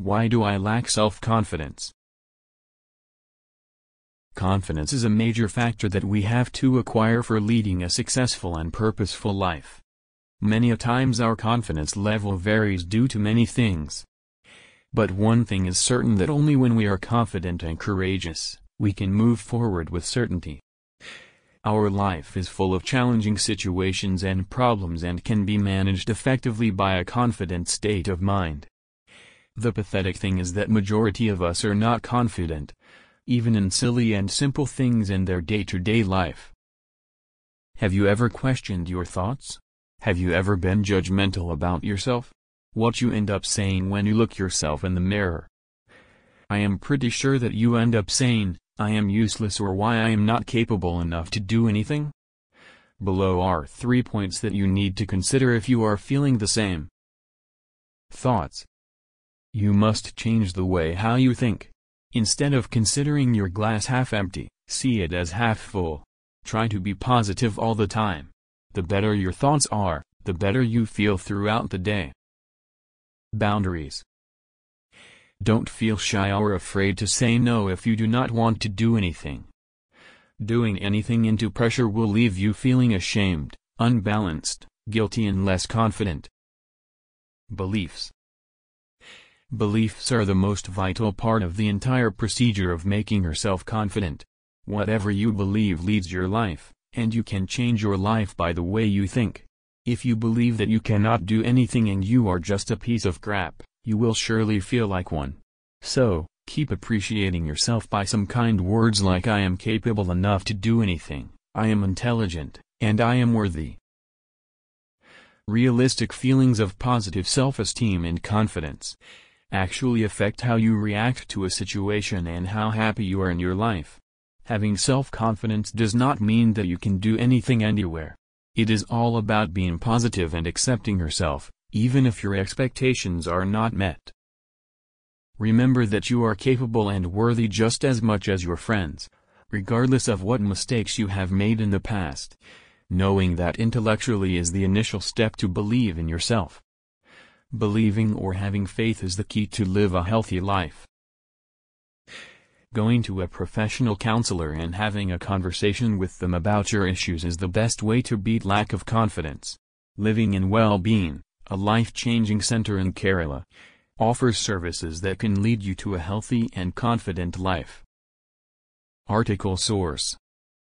Why do I lack self-confidence? Confidence is a major factor that we have to acquire for leading a successful and purposeful life. Many a times our confidence level varies due to many things. But one thing is certain that only when we are confident and courageous, we can move forward with certainty. Our life is full of challenging situations and problems and can be managed effectively by a confident state of mind. The pathetic thing is that majority of us are not confident, even in silly and simple things in their day-to-day -day life. Have you ever questioned your thoughts? Have you ever been judgmental about yourself? What you end up saying when you look yourself in the mirror? I am pretty sure that you end up saying, I am useless or why I am not capable enough to do anything? Below are three points that you need to consider if you are feeling the same. Thoughts. You must change the way how you think. Instead of considering your glass half empty, see it as half full. Try to be positive all the time. The better your thoughts are, the better you feel throughout the day. Boundaries don't feel shy or afraid to say no if you do not want to do anything. Doing anything into pressure will leave you feeling ashamed, unbalanced, guilty and less confident. Beliefs Beliefs are the most vital part of the entire procedure of making yourself confident. Whatever you believe leads your life, and you can change your life by the way you think. If you believe that you cannot do anything and you are just a piece of crap, you will surely feel like one. So, keep appreciating yourself by some kind words like I am capable enough to do anything, I am intelligent, and I am worthy. Realistic feelings of positive self-esteem and confidence actually affect how you react to a situation and how happy you are in your life. Having self-confidence does not mean that you can do anything anywhere. It is all about being positive and accepting yourself, even if your expectations are not met. Remember that you are capable and worthy just as much as your friends, regardless of what mistakes you have made in the past. Knowing that intellectually is the initial step to believe in yourself. Believing or having faith is the key to live a healthy life. Going to a professional counselor and having a conversation with them about your issues is the best way to beat lack of confidence. Living in well-being a life-changing center in Kerala, offers services that can lead you to a healthy and confident life. Article Source